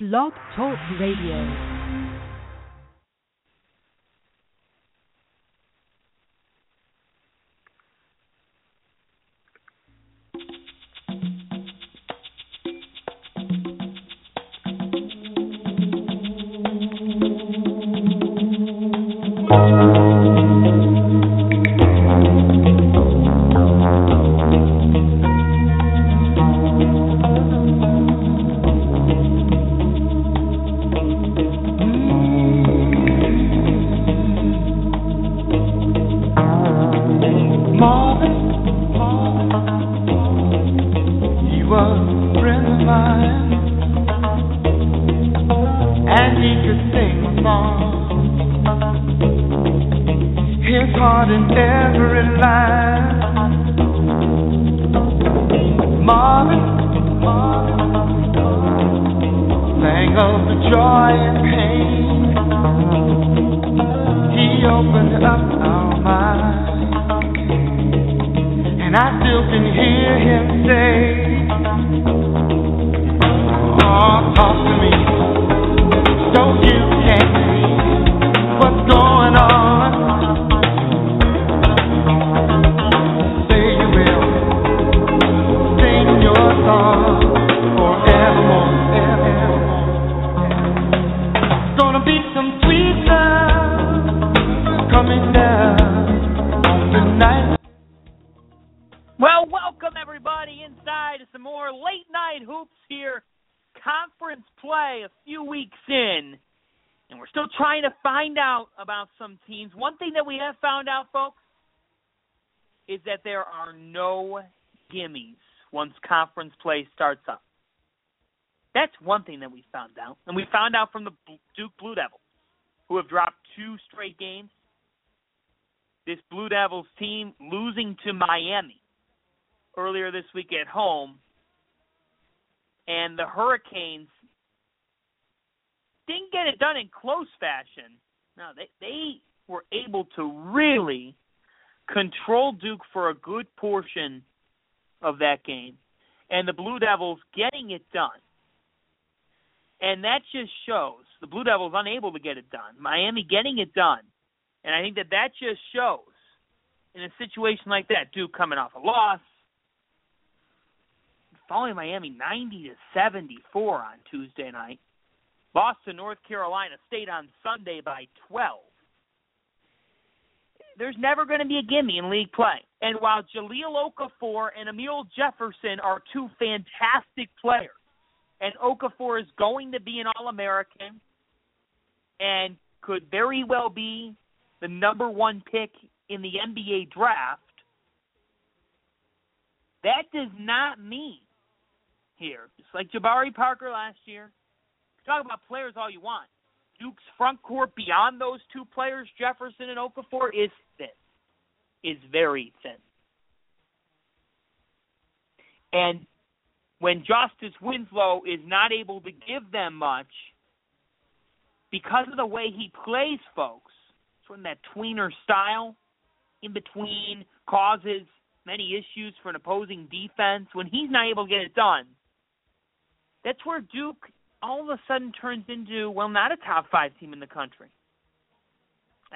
Blog Talk Radio. Conference play starts up. That's one thing that we found out. And we found out from the Duke Blue Devils, who have dropped two straight games. This Blue Devils team losing to Miami earlier this week at home. And the Hurricanes didn't get it done in close fashion. No, they they were able to really control Duke for a good portion of that game and the Blue Devils getting it done. And that just shows the Blue Devils unable to get it done. Miami getting it done. And I think that that just shows in a situation like that, Duke coming off a loss, following Miami 90 to 74 on Tuesday night, lost to North Carolina State on Sunday by 12 there's never going to be a gimme in league play. And while Jahlil Okafor and Amile Jefferson are two fantastic players, and Okafor is going to be an All American and could very well be the number one pick in the NBA draft, that does not mean here, just like Jabari Parker last year. Talk about players all you want. Duke's front court beyond those two players, Jefferson and Okafor, is thin. Is very thin. And when Justice Winslow is not able to give them much because of the way he plays folks, sort of that tweener style, in between causes many issues for an opposing defense. When he's not able to get it done, that's where Duke all of a sudden turns into, well, not a top five team in the country.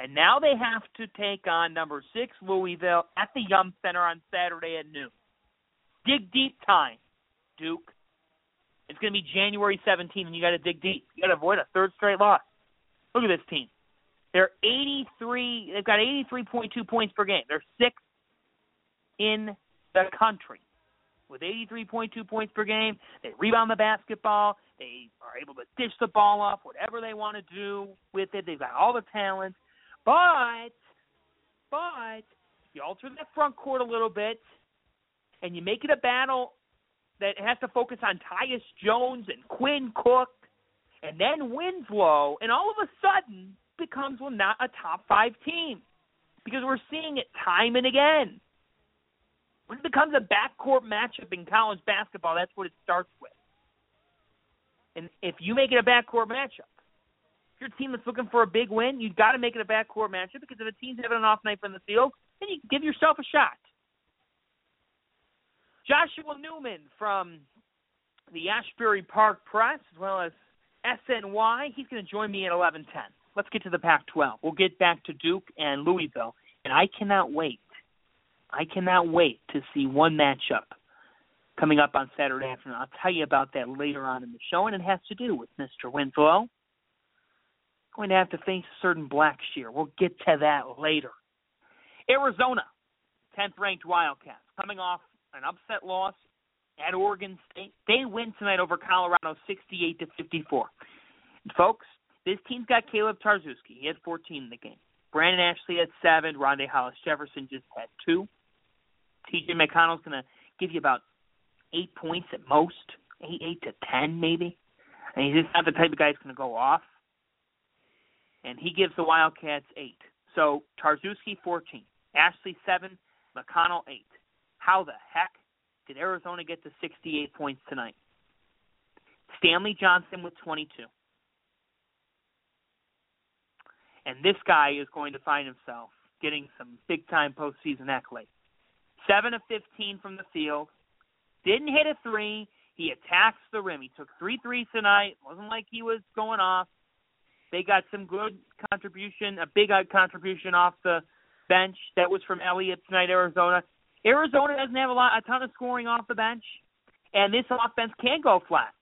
And now they have to take on number six Louisville at the Yum Center on Saturday at noon. Dig deep time, Duke. It's going to be January 17, and you got to dig deep. You got to avoid a third straight loss. Look at this team. They're 83. They've got 83.2 points per game. They're sixth in the country with 83.2 points per game. They rebound the basketball. They are able to dish the ball off, whatever they want to do with it. They've got all the talent. But, but, you alter that front court a little bit, and you make it a battle that has to focus on Tyus Jones and Quinn Cook and then Winslow, and all of a sudden becomes well not a top five team because we're seeing it time and again. When it becomes a backcourt matchup in college basketball, that's what it starts with. And if you make it a backcourt matchup, if you're a team that's looking for a big win, you've got to make it a backcourt matchup because if a team's having an off night from the field, then you give yourself a shot. Joshua Newman from the Asbury Park Press, as well as SNY, he's going to join me at 11:10. Let's get to the Pac-12. We'll get back to Duke and Louisville, and I cannot wait. I cannot wait to see one matchup coming up on Saturday afternoon. I'll tell you about that later on in the show, and it has to do with Mr. Winslow. Going to have to face a certain Black Shear. We'll get to that later. Arizona, 10th ranked Wildcats, coming off an upset loss at Oregon State. They win tonight over Colorado 68 to 54. And folks, this team's got Caleb Tarczewski. He had 14 in the game. Brandon Ashley had seven. Rondae Hollis Jefferson just had two. TJ McConnell's going to give you about eight points at most, eight, eight to ten maybe. And he's just not the type of guy that's going to go off. And he gives the Wildcats eight. So Tarczewski 14, Ashley seven, McConnell eight. How the heck did Arizona get to 68 points tonight? Stanley Johnson with 22. And this guy is going to find himself getting some big time postseason accolades. 7 of 15 from the field. Didn't hit a three. He attacks the rim. He took three threes tonight. Wasn't like he was going off. They got some good contribution, a big uh, contribution off the bench. That was from Elliott tonight, Arizona. Arizona doesn't have a lot, a ton of scoring off the bench, and this offense can go flat.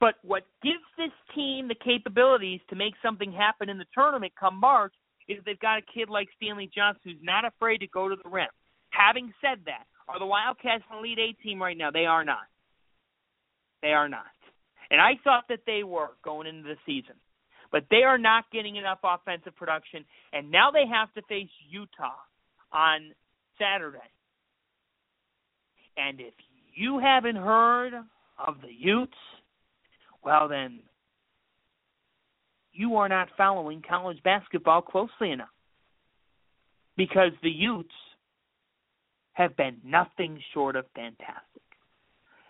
But what gives this team the capabilities to make something happen in the tournament come March is they've got a kid like Stanley Johnson who's not afraid to go to the rim. Having said that, are the Wildcats an Elite Eight team right now? They are not. They are not. And I thought that they were going into the season. But they are not getting enough offensive production. And now they have to face Utah on Saturday. And if you haven't heard of the Utes, well, then you are not following college basketball closely enough. Because the Utes have been nothing short of fantastic.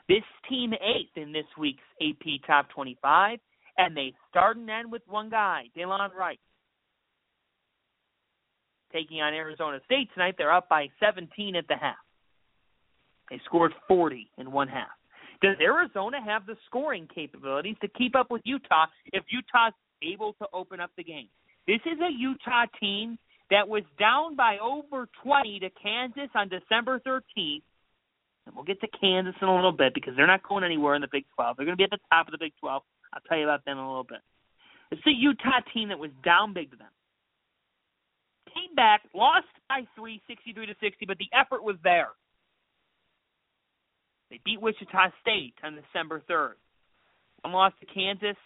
This team eighth in this week's AP Top 25, and they start and end with one guy, Delon Wright. Taking on Arizona State tonight, they're up by 17 at the half. They scored 40 in one half. Does Arizona have the scoring capabilities to keep up with Utah if Utah's able to open up the game? This is a Utah team that was down by over 20 to Kansas on December 13th. And we'll get to Kansas in a little bit because they're not going anywhere in the Big 12. They're going to be at the top of the Big 12. I'll tell you about them in a little bit. It's the Utah team that was down big to them. Came back, lost by three, 63 to 60, but the effort was there. They beat Wichita State on December 3rd. One loss to Kansas,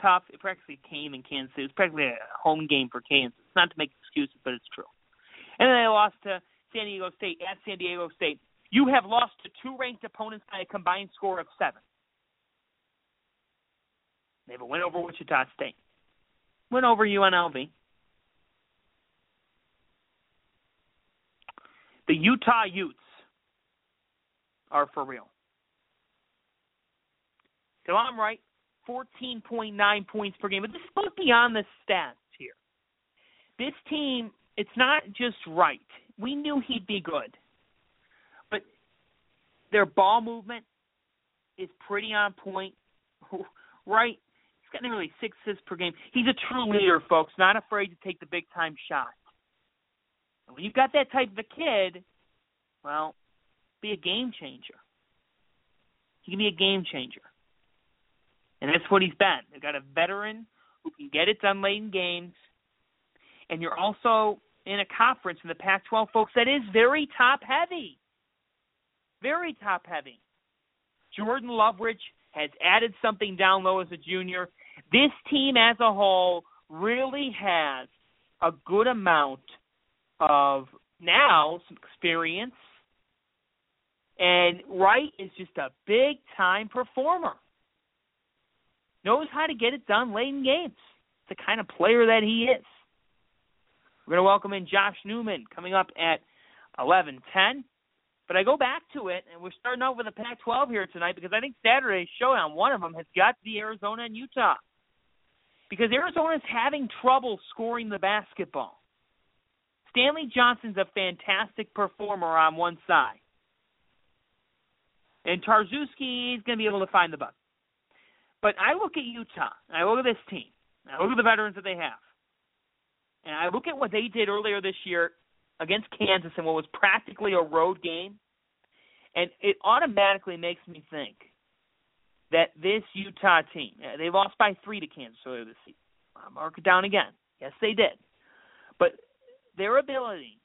tough. It practically came in Kansas. It was practically a home game for Kansas. Not to make excuses, but it's true. And then they lost to San Diego State at San Diego State. You have lost to two ranked opponents by a combined score of seven. They have a win over Wichita State. Win over UNLV. The Utah Utes are for real. So I'm right. 14.9 points per game. But this goes beyond the stats here. This team, it's not just Wright. We knew he'd be good. But their ball movement is pretty on point. Right? He's got nearly six assists per game. He's a true leader, folks, not afraid to take the big time shot. When you've got that type of a kid, well, be a game changer. He can be a game changer. And that's what he's been. They've got a veteran who can get it done late in games. And you're also in a conference in the Pac 12, folks, that is very top heavy. Very top heavy. Jordan Loveridge has added something down low as a junior. This team as a whole really has a good amount of now some experience. And Wright is just a big time performer. Knows how to get it done late in games. It's the kind of player that he is. We're going to welcome in Josh Newman coming up at 11:10. But I go back to it, and we're starting out with the Pac-12 here tonight because I think Saturday's showdown, one of them, has got to be Arizona and Utah. Because Arizona's having trouble scoring the basketball. Stanley Johnson's a fantastic performer on one side. And Tarczewski is going to be able to find the bucket. But I look at Utah, I look at this team, I look at the veterans that they have, and I look at what they did earlier this year against Kansas in what was practically a road game, and it automatically makes me think that this Utah team, uh, they lost by three to Kansas earlier this season. I'll mark it down again. Yes, they did. But their ability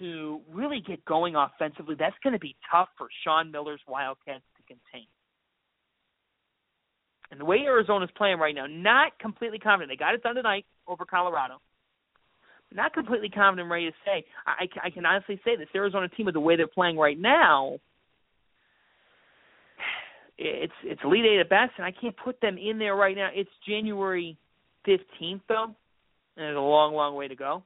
to really get going offensively, that's going to be tough for Sean Miller's Wildcats to contain. And the way Arizona's playing right now, not completely confident. They got it done tonight over Colorado not completely confident ready to say. I, I can honestly say this Arizona team with the way they're playing right now, it's it's elite eight at best, and I can't put them in there right now. It's January fifteenth though, and there's a long, long way to go.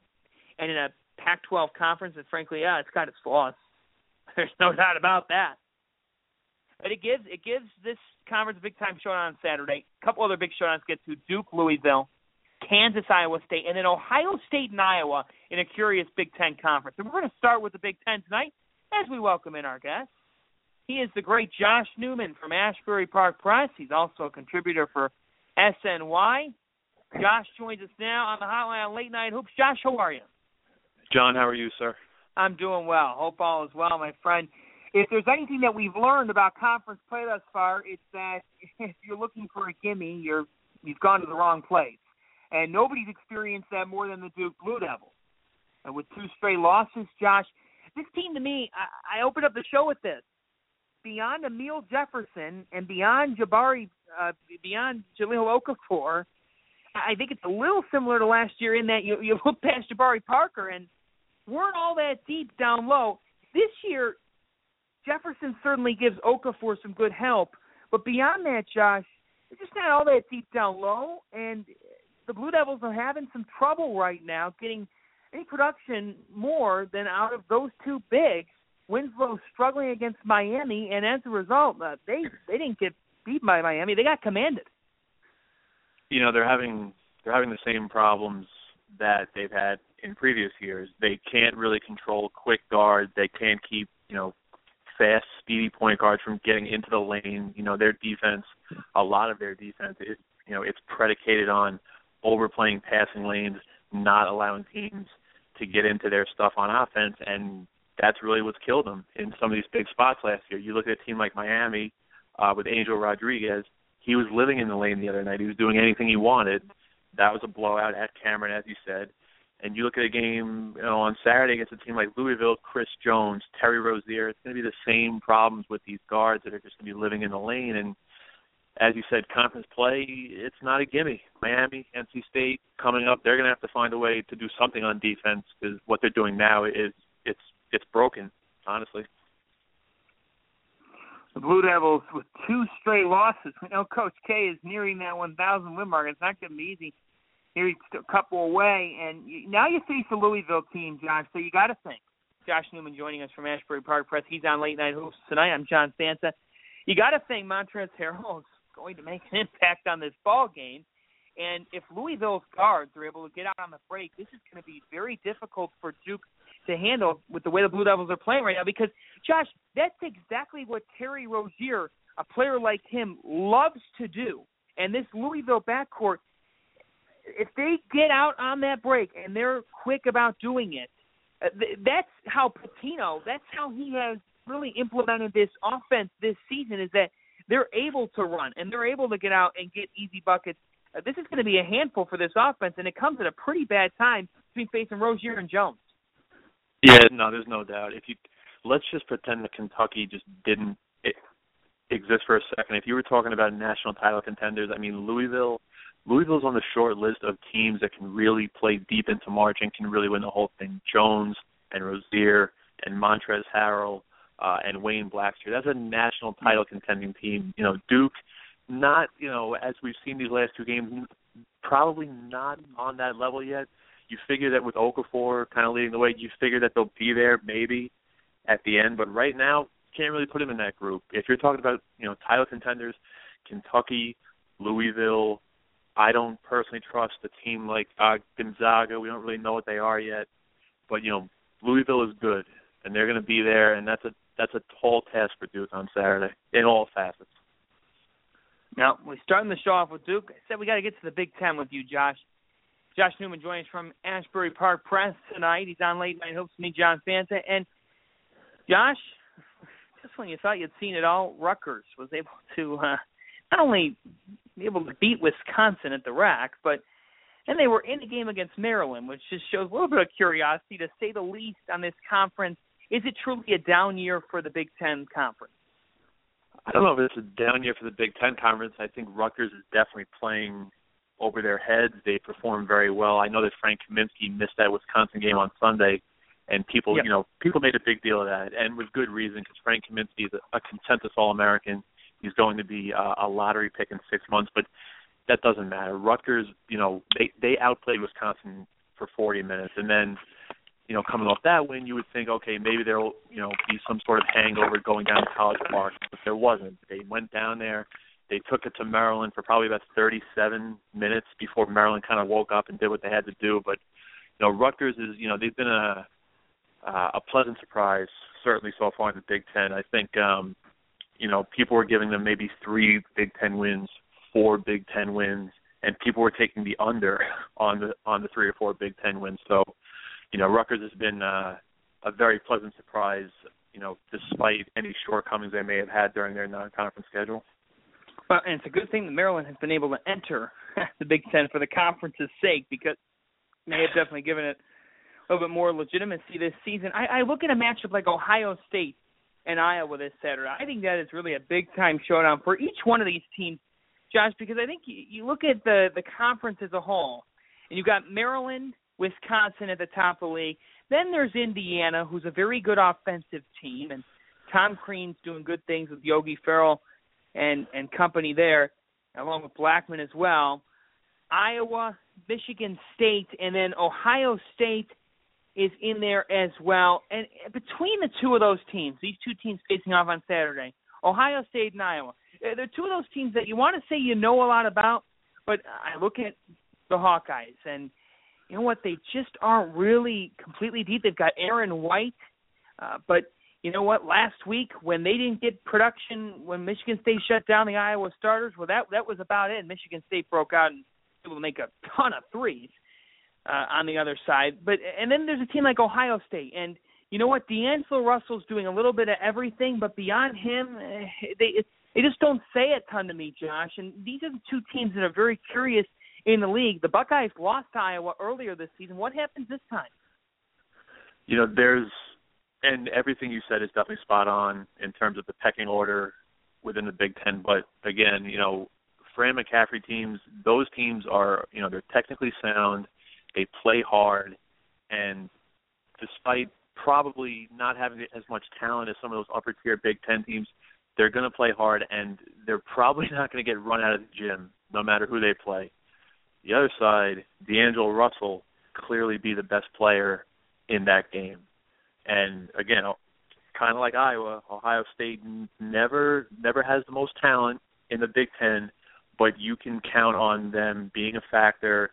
And in a Pac-12 conference, and frankly, yeah, it's got its flaws. There's no doubt about that. But it gives it gives this conference a big time showdown on Saturday. A couple other big showdowns get to Duke, Louisville, Kansas, Iowa State, and then Ohio State and Iowa in a curious Big Ten conference. And we're going to start with the Big Ten tonight as we welcome in our guest. He is the great Josh Newman from Asbury Park Press. He's also a contributor for SNY. Josh joins us now on the hotline on Late Night Hoops. Josh, how are you? John, how are you, sir? I'm doing well. Hope all is well, my friend. If there's anything that we've learned about conference play thus far, it's that if you're looking for a gimme, you're you've gone to the wrong place and nobody's experienced that more than the Duke Blue Devils. And with two straight losses, Josh, this team to me, I, I opened up the show with this. Beyond Amile Jefferson and beyond Jabari, uh, beyond Jahlil Okafor, I think it's a little similar to last year in that you you look past Jabari Parker and weren't all that deep down low. This year, Jefferson certainly gives Okafor some good help, but beyond that, Josh, they're just not all that deep down low. And the Blue Devils are having some trouble right now getting any production more than out of those two bigs. Winslow struggling against Miami, and as a result, uh, they they didn't get beat by Miami. They got commanded. You know they're having they're having the same problems that they've had in previous years. They can't really control quick guards. They can't keep you know fast, speedy point guards from getting into the lane. You know their defense, a lot of their defense is you know it's predicated on overplaying passing lanes, not allowing teams to get into their stuff on offense, and that's really what's killed them in some of these big spots last year. You look at a team like Miami uh, with Angel Rodriguez; he was living in the lane the other night. He was doing anything he wanted. That was a blowout at Cameron, as you said. And you look at a game you know, on Saturday against a team like Louisville, Chris Jones, Terry Rozier. It's going to be the same problems with these guards that are just going to be living in the lane. And as you said, conference play, it's not a gimme. Miami, NC State coming up, they're going to have to find a way to do something on defense because what they're doing now is it's it's broken, honestly. The Blue Devils with two straight losses. We know Coach K is nearing that 1,000 win mark. It's not going to be easy. He's a couple away, and now you face the Louisville team, John. So you got to think. Josh Newman joining us from Asbury Park Press. He's on late night hoops tonight. I'm John Fanta. You got to think Montrezl Harrell's going to make an impact on this ball game. And if Louisville's guards are able to get out on the break, this is going to be very difficult for Duke to handle with the way the Blue Devils are playing right now. Because Josh, that's exactly what Terry Rozier, a player like him, loves to do. And this Louisville backcourt, if they get out on that break and they're quick about doing it, uh, that's how Pitino. that's how he has really implemented this offense this season. Is that they're able to run and they're able to get out and get easy buckets. Uh, this is going to be a handful for this offense, and it comes at a pretty bad time between facing Rozier and Jones. Yeah, no, there's no doubt. If you let's just pretend that Kentucky just didn't exist for a second. If you were talking about national title contenders, I mean Louisville. Louisville's on the short list of teams that can really play deep into March and can really win the whole thing. Jones and Rozier and Montrezl Harrell uh, and Wayne Blackshear. That's a national title contending team. You know, Duke, not you know as we've seen these last two games, probably not on that level yet. You figure that with Okafor kind of leading the way, you figure that they'll be there maybe at the end. But right now, can't really put them in that group. If you're talking about you know title contenders, Kentucky, Louisville, I don't personally trust a team like uh, Gonzaga. We don't really know what they are yet, but you know Louisville is good, and they're going to be there, and that's a that's a tall task for Duke on Saturday in all facets. Now we're starting the show off with Duke. I said we got to get to the Big Ten with you, Josh. Josh Newman joins from Asbury Park Press tonight. He's on late night hoops to meet John Fanta. And Josh, just when you thought you'd seen it all, Rutgers was able to uh, not only be able to beat Wisconsin at the RAC, but then they were in a game against Maryland, which just shows a little bit of curiosity, to say the least, on this conference. Is it truly a down year for the Big Ten conference? I don't know if it's a down year for the Big Ten conference. I think Rutgers is definitely playing over their heads. They perform very well. I know that Frank Kaminsky missed that Wisconsin game on Sunday, and people, yep. you know, people made a big deal of that, and with good reason because Frank Kaminsky is a, a consensus All-American. He's going to be a, a lottery pick in six months, but that doesn't matter. Rutgers, you know, they they outplayed Wisconsin for 40 minutes, and then, you know, coming off that win, you would think, okay, maybe there'll, you know, be some sort of hangover going down to College Park, but there wasn't. They went down there they took it to Maryland for probably about 37 minutes before Maryland kind of woke up and did what they had to do. But you know, Rutgers is you know they've been a uh, a pleasant surprise certainly so far in the Big Ten. I think um, you know people were giving them maybe three Big Ten wins, four Big Ten wins, and people were taking the under on the on the three or four Big Ten wins. So you know Rutgers has been uh, a very pleasant surprise. You know, despite any shortcomings they may have had during their non-conference schedule. Well, and it's a good thing that Maryland has been able to enter the Big Ten for the conference's sake because they have definitely given it a little bit more legitimacy this season. I, I look at a matchup like Ohio State and Iowa this Saturday. I think that is really a big time showdown for each one of these teams, Josh, because I think you, you look at the the conference as a whole, and you've got Maryland, Wisconsin at the top of the league. Then there's Indiana, who's a very good offensive team, and Tom Crean's doing good things with Yogi Ferrell and and company there, along with Blackmon as well. Iowa, Michigan State, and then Ohio State is in there as well. And between the two of those teams, these two teams facing off on Saturday, Ohio State and Iowa, eh, they're two of those teams that you want to say you know a lot about, but I look at the Hawkeyes and you know what? They just aren't really completely deep. They've got Aaron White, uh, but you know what? Last week when they didn't get production, when Michigan State shut down the Iowa starters, well, that that was about it. Michigan State broke out and able to make a ton of threes uh, on the other side. But and then there's a team like Ohio State, and you know what? D'Angelo Russell's doing a little bit of everything, but beyond him, eh, they they just don't say a ton to me, Josh. And these are the two teams that are very curious in the league. The Buckeyes lost to Iowa earlier this season. What happens this time? You know, there's and everything you said is definitely spot on in terms of the pecking order within the Big Ten. But again, you know, Fran McCaffery teams, those teams are, you know, they're technically sound, they play hard, and despite probably not having as much talent as some of those upper tier Big Ten teams, they're going to play hard, and they're probably not going to get run out of the gym no matter who they play. The other side, D'Angelo Russell, clearly be the best player in that game. And again, kind of like Iowa, Ohio State never never has the most talent in the Big Ten, but you can count on them being a factor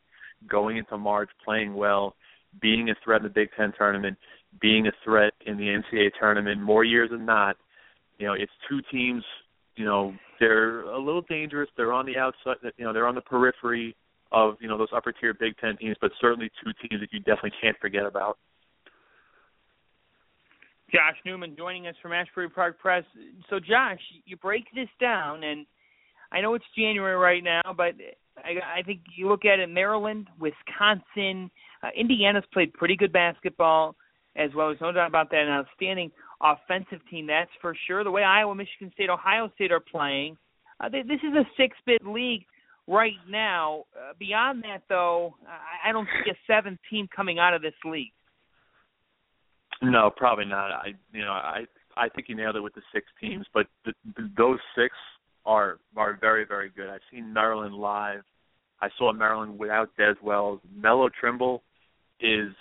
going into March, playing well, being a threat in the Big Ten tournament, being a threat in the NCAA tournament more years than not. You know, it's two teams. You know, they're a little dangerous. They're on the outside. You know, they're on the periphery of you know those upper tier Big Ten teams, but certainly two teams that you definitely can't forget about. Josh Newman joining us from Asbury Park Press. So, Josh, you break this down, and I know it's January right now, but I, I think you look at it Maryland, Wisconsin, uh, Indiana's played pretty good basketball as well. There's no doubt about that. An outstanding offensive team, that's for sure. The way Iowa, Michigan State, Ohio State are playing, uh, they, this is a six bid league right now. Uh, beyond that, though, I, I don't see a seventh team coming out of this league. No, probably not. I you know I I think you nailed it with the six teams, but the, the, those six are are very very good. I've seen Maryland live. I saw Maryland without Dez Wells. Melo Trimble is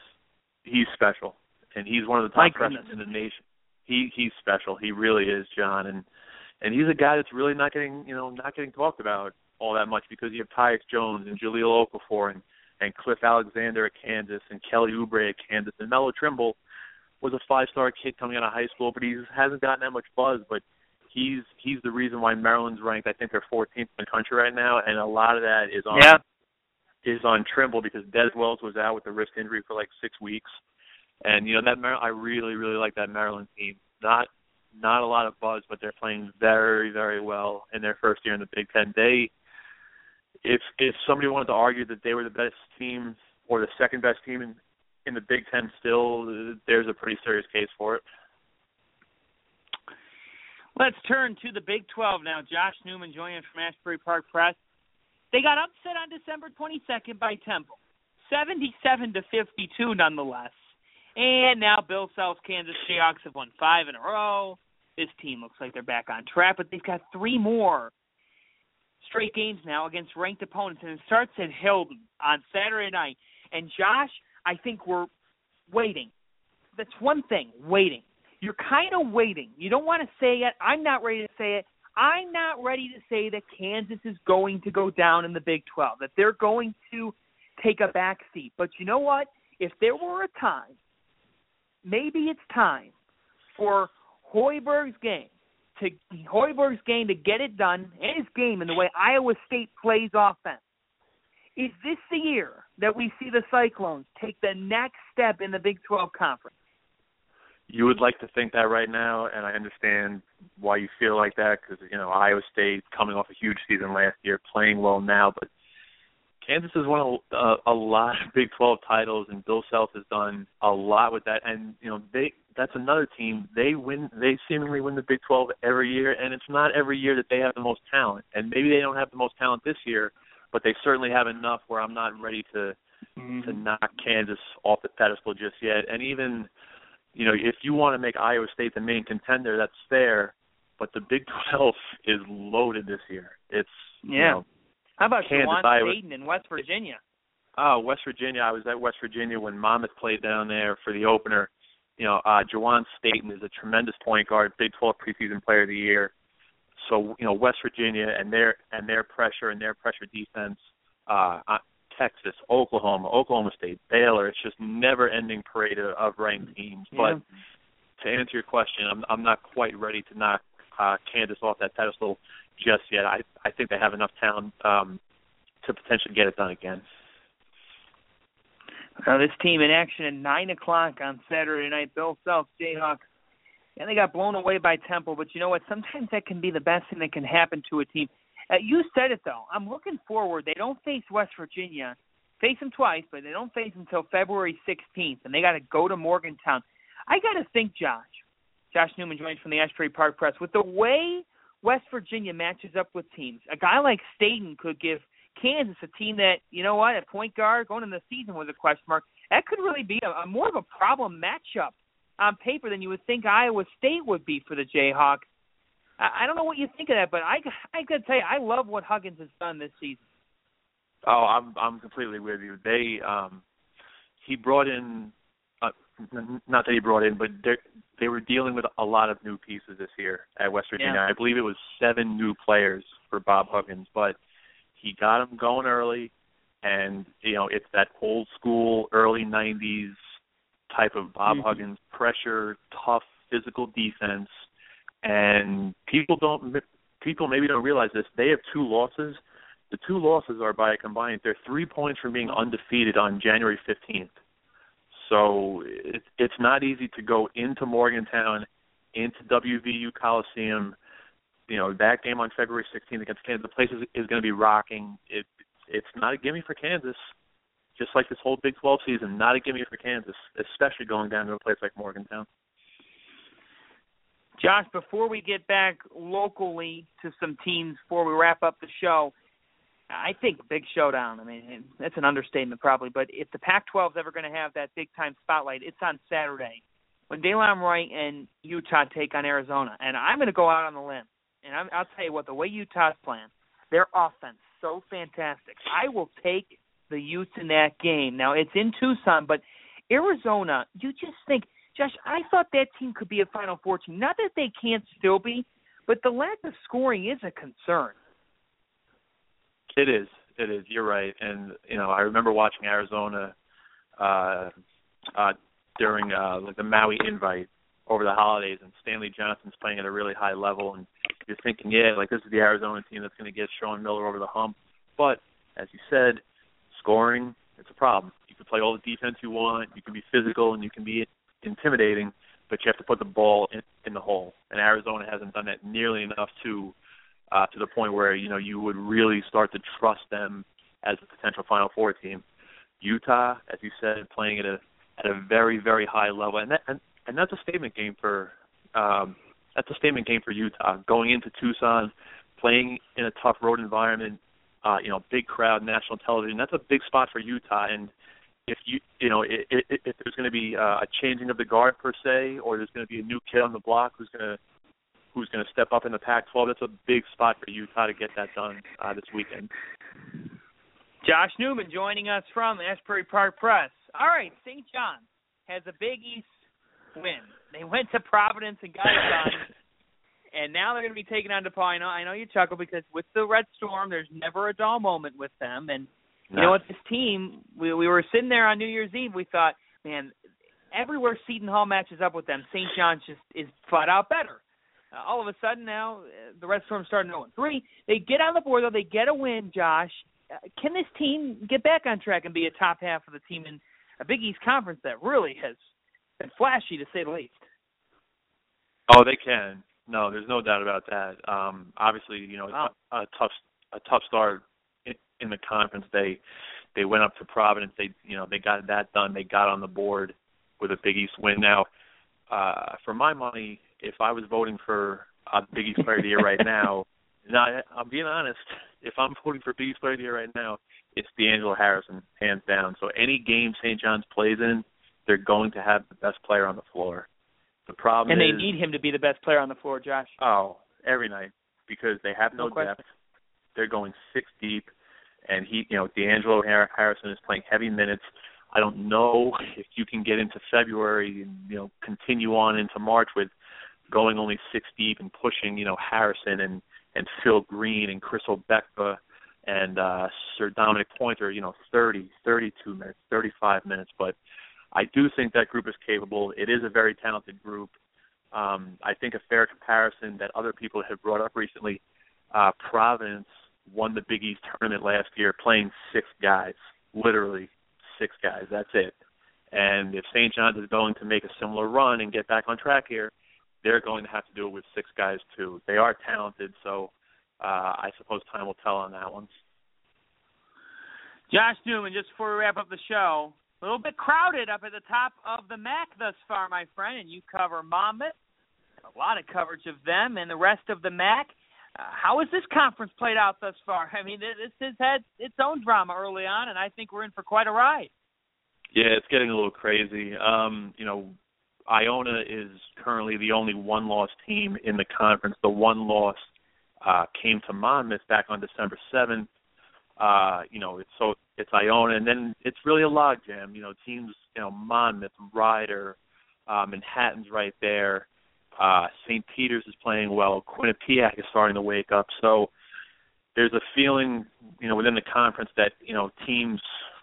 he's special, and he's one of the top freshmen in the nation. He he's special. He really is, John, and and he's a guy that's really not getting you know not getting talked about all that much because you have Tyus Jones and Jahlil Okafor and and Cliff Alexander at Kansas and Kelly Oubre at Kansas and Melo Trimble was a five star kid coming out of high school, but he hasn't gotten that much buzz. But he's he's the reason why Maryland's ranked. I think they're 14th in the country right now, and a lot of that is on yeah. is on Trimble because Dez Wells was out with a wrist injury for like six weeks, and you know that Mar- I really really like that Maryland team. Not not a lot of buzz, but they're playing very very well in their first year in the Big Ten. They if if somebody wanted to argue that they were the best team or the second best team in in the Big Ten, still there's a pretty serious case for it. Let's turn to the Big 12 now. Josh Newman joining us from Asbury Park Press. They got upset on December 22nd by Temple, 77 to 52, nonetheless. And now Bill Self's Kansas Jayhawks have won five in a row. This team looks like they're back on track, but they've got three more straight games now against ranked opponents, and it starts at Hilton on Saturday night. And Josh, I think we're waiting. That's one thing, waiting. You're kind of waiting. You don't want to say it. I'm not ready to say it. I'm not ready to say that Kansas is going to go down in the Big 12, that they're going to take a back seat. But you know what? If there were a time, maybe it's time for Hoiberg's game to Hoiberg's game to get it done, and his game in the way Iowa State plays offense. Is this the year that we see the Cyclones take the next step in the Big 12 conference? You would like to think that right now, and I understand why you feel like that because you know Iowa State coming off a huge season last year, playing well now, but Kansas has won a, a, a lot of Big 12 titles, and Bill Self has done a lot with that. And you know, they that's another team. They win. They seemingly win the Big 12 every year, and it's not every year that they have the most talent. And maybe they don't have the most talent this year, but they certainly have enough where I'm not ready to mm-hmm. to knock Kansas off the pedestal just yet. And even, you know, if you want to make Iowa State the main contender, that's fair. But the Big 12 is loaded this year. It's yeah. You know, How about Kansas, Juwan Iowa, Staten in West Virginia? Oh, West Virginia. I was at West Virginia when Monmouth played down there for the opener. You know, uh Juwan Staten is a tremendous point guard, Big 12 preseason player of the year so you know West Virginia and their and their pressure and their pressure defense, uh, Texas, Oklahoma, Oklahoma State, Baylor. It's just never-ending parade of, of ranked teams. Yeah. But to answer your question, I'm I'm not quite ready to knock uh, Kansas off that pedestal just yet. I I think they have enough talent um, to potentially get it done again. Now this team in action at nine o'clock on Saturday night. Bill Self, Jayhawks and they got blown away by Temple. But you know what? Sometimes that can be the best thing that can happen to a team. Uh, you said it though. I'm looking forward. They don't face West Virginia. Face them twice, but they don't face until February 16th, and they got to go to Morgantown. I got to think, Josh. Josh Newman joins from the Asbury Park Press. With the way West Virginia matches up with teams, a guy like Staten could give Kansas a team that, you know what, at point guard going into the season was a question mark. That could really be a, a more of a problem matchup on paper than you would think Iowa State would be for the Jayhawks. I, I don't know what you think of that, but I I got to tell you, I love what Huggins has done this season. Oh, I'm I'm completely with you. They um he brought in uh, not that he brought in, but they they were dealing with a lot of new pieces this year at West Virginia. Yeah. I believe it was seven new players for Bob Huggins, but he got them going early, and you know it's that old school early '90s type of Bob Mm-hmm. Huggins pressure, tough physical defense, and people don't people maybe don't realize this. They have two losses. The two losses are by a combined. They're three points from being undefeated on January 15th. So it, it's not easy to go into Morgantown, into WVU Coliseum. You know that game on February 16th against Kansas. The place is, is going to be rocking. It it's not a gimme for Kansas just like this whole Big 12 season, not a gimme for Kansas, especially going down to a place like Morgantown. Josh, before we get back locally to some teams before we wrap up the show, I think big showdown. I mean, that's an understatement probably, but if the Pac-12 is ever going to have that big time spotlight, it's on Saturday when Delon Wright and Utah take on Arizona. And I'm going to go out on the limb and I'm, I'll tell you what, the way Utah's playing, their offense so fantastic. I will take the Utes in that game. Now it's in Tucson, but Arizona, you just think, Josh, I thought that team could be a Final Four team. Not that they can't still be, but the lack of scoring is a concern. It is. It is. You're right. And you know, I remember watching Arizona uh uh during uh like the Maui invite over the holidays and Stanley Johnson's playing at a really high level and you're thinking, yeah, like this is the Arizona team that's going to get Sean Miller over the hump. But as you said, scoring it's a problem. You can play all the defense you want, you can be physical and you can be intimidating, but you have to put the ball in, in the hole. And Arizona hasn't done that nearly enough to uh, to the point where you know you would really start to trust them as a potential Final Four team. Utah, as you said, playing at a at a very very high level, and that, and, and that's a statement game for um, that's a statement game for Utah going into Tucson, playing in a tough road environment. Uh, you know, big crowd, national television. That's a big spot for Utah, and if you you know if, if, if there's going to be uh, a changing of the guard per se, or there's going to be a new kid on the block who's going to who's going to step up in the Pac-12, that's a big spot for Utah to get that done uh, this weekend. Josh Newman joining us from Asbury Park Press. All right, St. John has a Big East win. They went to Providence and got it done. and now they're going to be taking on DePaul. I know, I know you chuckle because with the Red Storm, there's never a dull moment with them. And you know what? This team, we we were sitting there on New Year's Eve. We thought, man, everywhere Seton Hall matches up with them, St. John's just is flat out better. Uh, all of a sudden now, uh, the Red Storm starting 0 3. They get on the board though. They get a win. Josh, uh, can this team get back on track and be a top half of the team in a Big East conference that really has been flashy to say the least? Oh, they can. No, there's no doubt about that. Um, obviously, you know, wow. a, a tough a tough start in, the conference. They they went up to Providence. They you know they got that done. They got on the board with a Big East win. Now, uh, for my money, if I was voting for a Big East Player of the Year right now, now I'm being honest. If I'm voting for Big East Player of the Year right now, it's D'Angelo Harrison, hands down. So any game St. John's plays in, they're going to have the best player on the floor. The problem and is, they need him to be the best player on the floor, Josh. Oh, every night because they have no, No depth. They're going six deep, and he, you know, D'Angelo Harrison is playing heavy minutes. I don't know if you can get into February and you know continue on into March with going only six deep and pushing, you know, Harrison and and Phil Green and Chris Obekpa and uh Sir'Dominic Pointer, you know, 30, 32 minutes, 35 minutes, but I do think that group is capable. It is a very talented group. Um, I think a fair comparison that other people have brought up recently, uh, Providence won the Big East tournament last year playing six guys, literally six guys. That's it. And if St. John's is going to make a similar run and get back on track here, they're going to have to do it with six guys too. They are talented, so uh, I suppose time will tell on that one. Josh Newman, just before we wrap up the show, a little bit crowded up at the top of the MAAC thus far, my friend, and you cover Monmouth. A lot of coverage of them and the rest of the MAAC. Uh, how has this conference played out thus far? I mean, this has had its own drama early on, and I think we're in for quite a ride. Yeah, it's getting a little crazy. Um, you know, Iona is currently the only one-loss team in the conference. The one loss uh, came to Monmouth back on December seventh. Uh, you know, it's so it's Iona, and then it's really a logjam. You know, teams, you know, Monmouth, Rider, uh, Manhattan's right there. Uh, St. Peter's is playing well. Quinnipiac is starting to wake up. So there's a feeling, you know, within the conference that you know teams,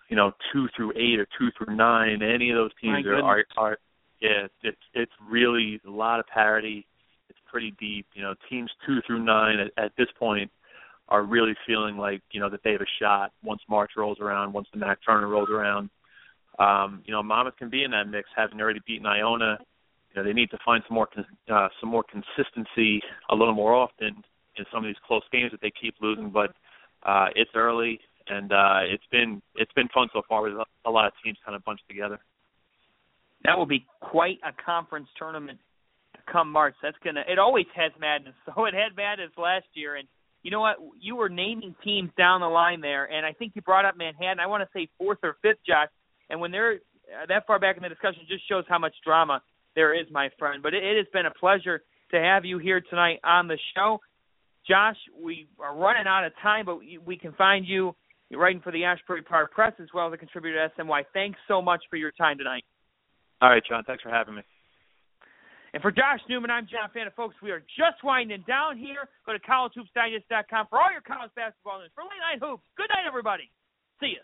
you know, two through eight or two through nine, any of those teams are, are are yeah, it's it's really a lot of parity. It's pretty deep. You know, teams two through nine at, at this point are really feeling like you know that they have a shot once March rolls around, once the MAAC tournament rolls around. Um, you know, Monmouth can be in that mix, having already beaten Iona. You know, they need to find some more uh, some more consistency a little more often in some of these close games that they keep losing. But uh, it's early, and uh, it's been it's been fun so far with a- lot of teams kind of bunched together. That will be quite a conference tournament come March. That's gonna. It always has madness. So it had madness last year, and you know what? You were naming teams down the line there, and I think you brought up Manhattan. I want to say fourth or fifth, Josh. And when they're uh, that far back in the discussion, just shows how much drama there is, my friend. But it, it has been a pleasure to have you here tonight on the show. Josh, we are running out of time, but we can find you writing for the Asbury Park Press as well as a contributor to SNY. Thanks so much for your time tonight. All right, John. Thanks for having me. And for Josh Newman, I'm John Fanta. Folks, we are just winding down here. Go to collegehoopsdigest.com for all your college basketball news. For Late Night Hoops, good night, everybody. See you.